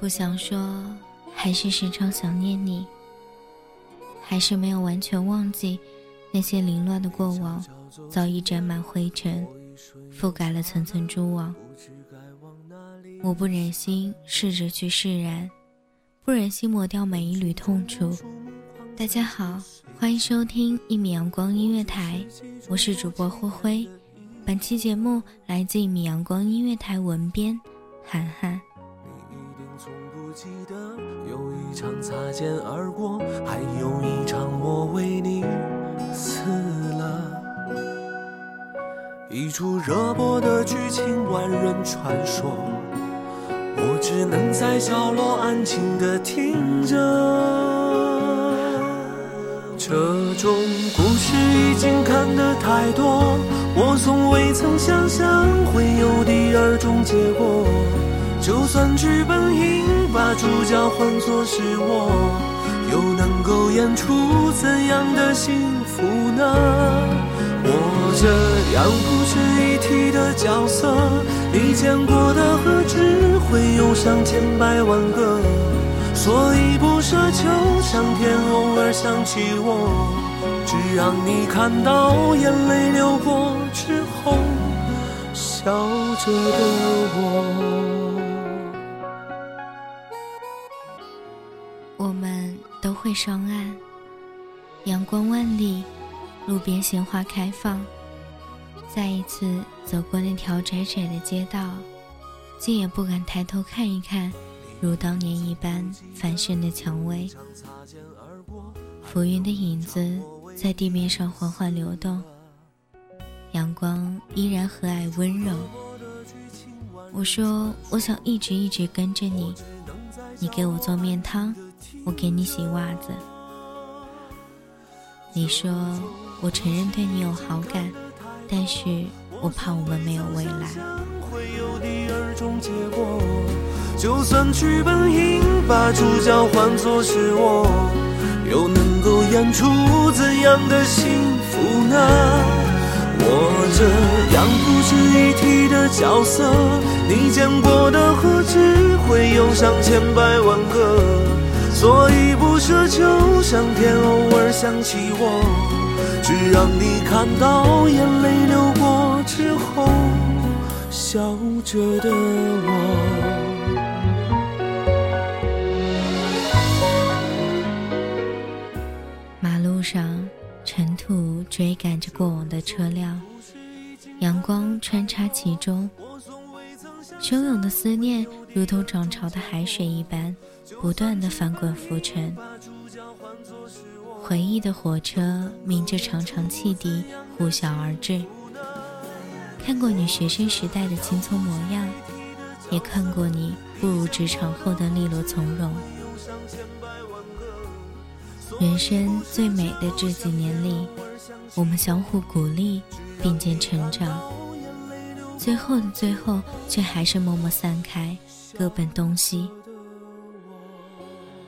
不想说，还是时常想念你，还是没有完全忘记那些凌乱的过往，早已沾满灰尘，覆盖了层层蛛网。我不忍心试着去释然，不忍心抹掉每一缕痛楚。大家好，欢迎收听一米阳光音乐台，我是主播灰灰。本期节目来自一米阳光音乐台文编涵涵。场擦肩而过，还有一场我为你死了。一出热播的剧情，万人传说，我只能在角落安静的听着。这种故事已经看得太多，我从未曾想象会有第二种结果。就算剧本应把主角换作是我，又能够演出怎样的幸福呢？我这样不值一提的角色，你见过的何止会有上千百万个？所以不奢求上天偶尔想起我，只让你看到眼泪流过之后笑着的我。我们都会上岸，阳光万里，路边鲜花开放。再一次走过那条窄窄的街道，竟也不敢抬头看一看，如当年一般繁盛的蔷薇。浮云的影子在地面上缓缓流动，阳光依然和蔼温柔。我说，我想一直一直跟着你，你给我做面汤。我给你洗袜子。你说我承认对你有好感，但是我怕我们没有未来。就算剧本应把主角换作是我，又能够演出怎样的幸福呢？我这样不值一提的角色，你见过的何止会有上千百万个？所以不奢求上天偶尔想起我，只让你看到眼泪流过之后笑着的我。马路上，尘土追赶着过往的车辆，其中，汹涌的思念如同涨潮的海水一般。不断的翻滚浮沉，回忆的火车鸣着长长汽笛呼啸而至。看过你学生时代的青葱模样，也看过你步入职场后的利落从容。人生最美的这几年里，我们相互鼓励，并肩成长。最后的最后，却还是默默散开，各奔东西。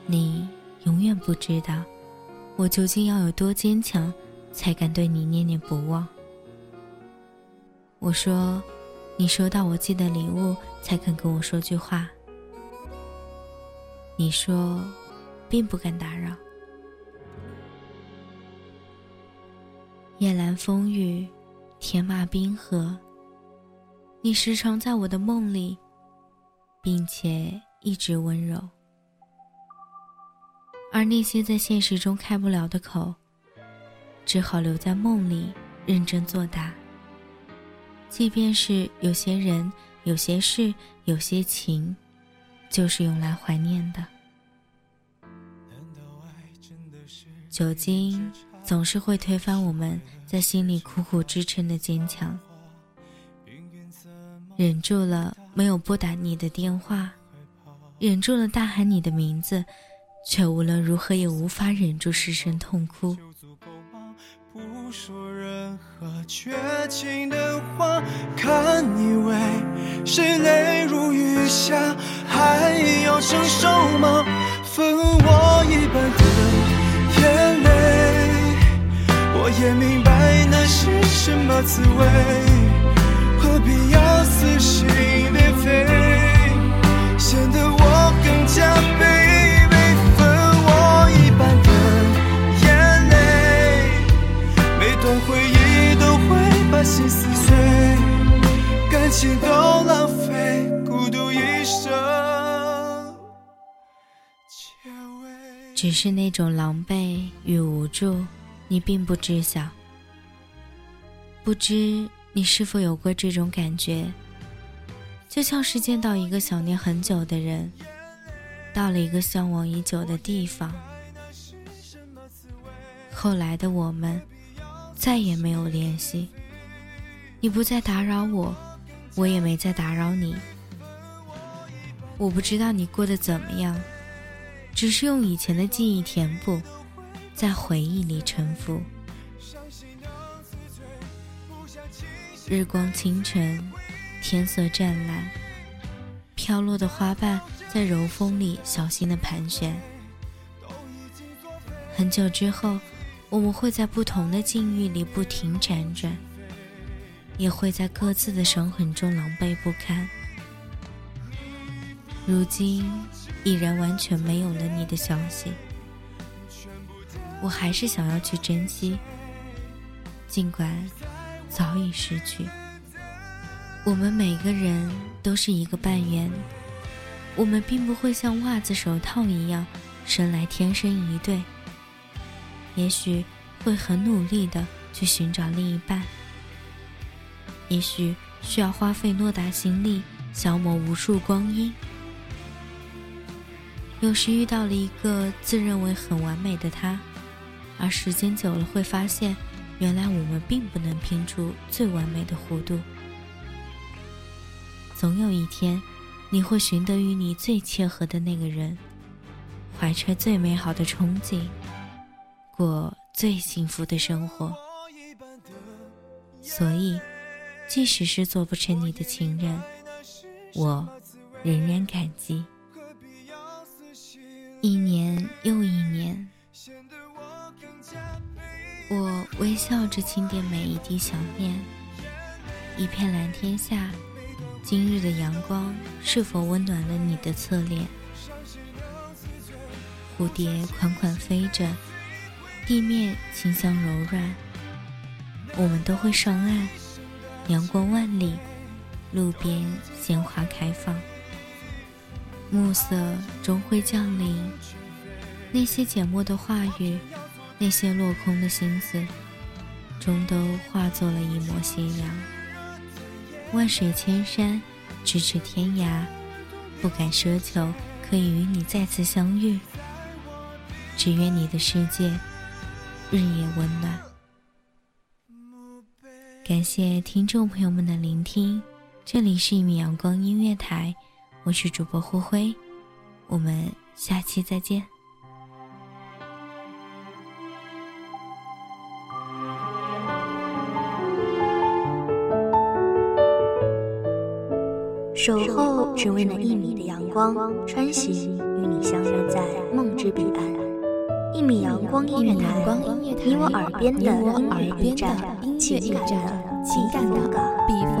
你永远不知道，我究竟要有多坚强，才敢对你念念不忘。我说：“你收到我寄的礼物才肯跟我说句话。”你说：“并不敢打扰。”夜阑风雨，铁马冰河。你时常在我的梦里，并且一直温柔。而那些在现实中开不了的口，只好留在梦里认真作答。即便是有些人、有些事、有些情，就是用来怀念的。酒精总是会推翻我们在心里苦苦支撑的坚强。忍住了没有拨打你的电话，忍住了大喊你的名字，却无论如何也无法忍住失声痛哭。不说任何绝情的话，看你为谁泪如雨下，还要承受吗？分我一半的眼泪，我也明白那是什么滋味。何必要撕心裂肺，显得我更加卑微。分我一半的眼泪，每段回忆都会把心撕碎，感情都浪费，孤独一生。只是那种狼狈与无助，你并不知晓，不知。你是否有过这种感觉？就像是见到一个想念很久的人，到了一个向往已久的地方。后来的我们再也没有联系，你不再打扰我，我也没再打扰你。我不知道你过得怎么样，只是用以前的记忆填补，在回忆里沉浮。日光清晨，天色湛蓝，飘落的花瓣在柔风里小心的盘旋。很久之后，我们会在不同的境遇里不停辗转，也会在各自的伤痕中狼狈不堪。如今，已然完全没有了你的消息，我还是想要去珍惜，尽管。早已失去。我们每个人都是一个半圆，我们并不会像袜子、手套一样生来天生一对。也许会很努力的去寻找另一半，也许需要花费诺大心力，消磨无数光阴。有时遇到了一个自认为很完美的他，而时间久了会发现。原来我们并不能拼出最完美的弧度。总有一天，你会寻得与你最切合的那个人，怀揣最美好的憧憬，过最幸福的生活。所以，即使是做不成你的情人，我仍然感激。一年又一年。我微笑着清点每一滴想念。一片蓝天下，今日的阳光是否温暖了你的侧脸？蝴蝶款款飞着，地面清香柔软。我们都会上岸，阳光万里，路边鲜花开放。暮色终会降临，那些缄默的话语。那些落空的心思，终都化作了一抹斜阳。万水千山，咫尺天涯，不敢奢求可以与你再次相遇，只愿你的世界日夜温暖。感谢听众朋友们的聆听，这里是一米阳光音乐台，我是主播灰灰，我们下期再见。守候只为那一米的阳光，穿行与你相约在梦之彼岸。一米阳光音乐台，你我耳边的音乐驿站，情感的避风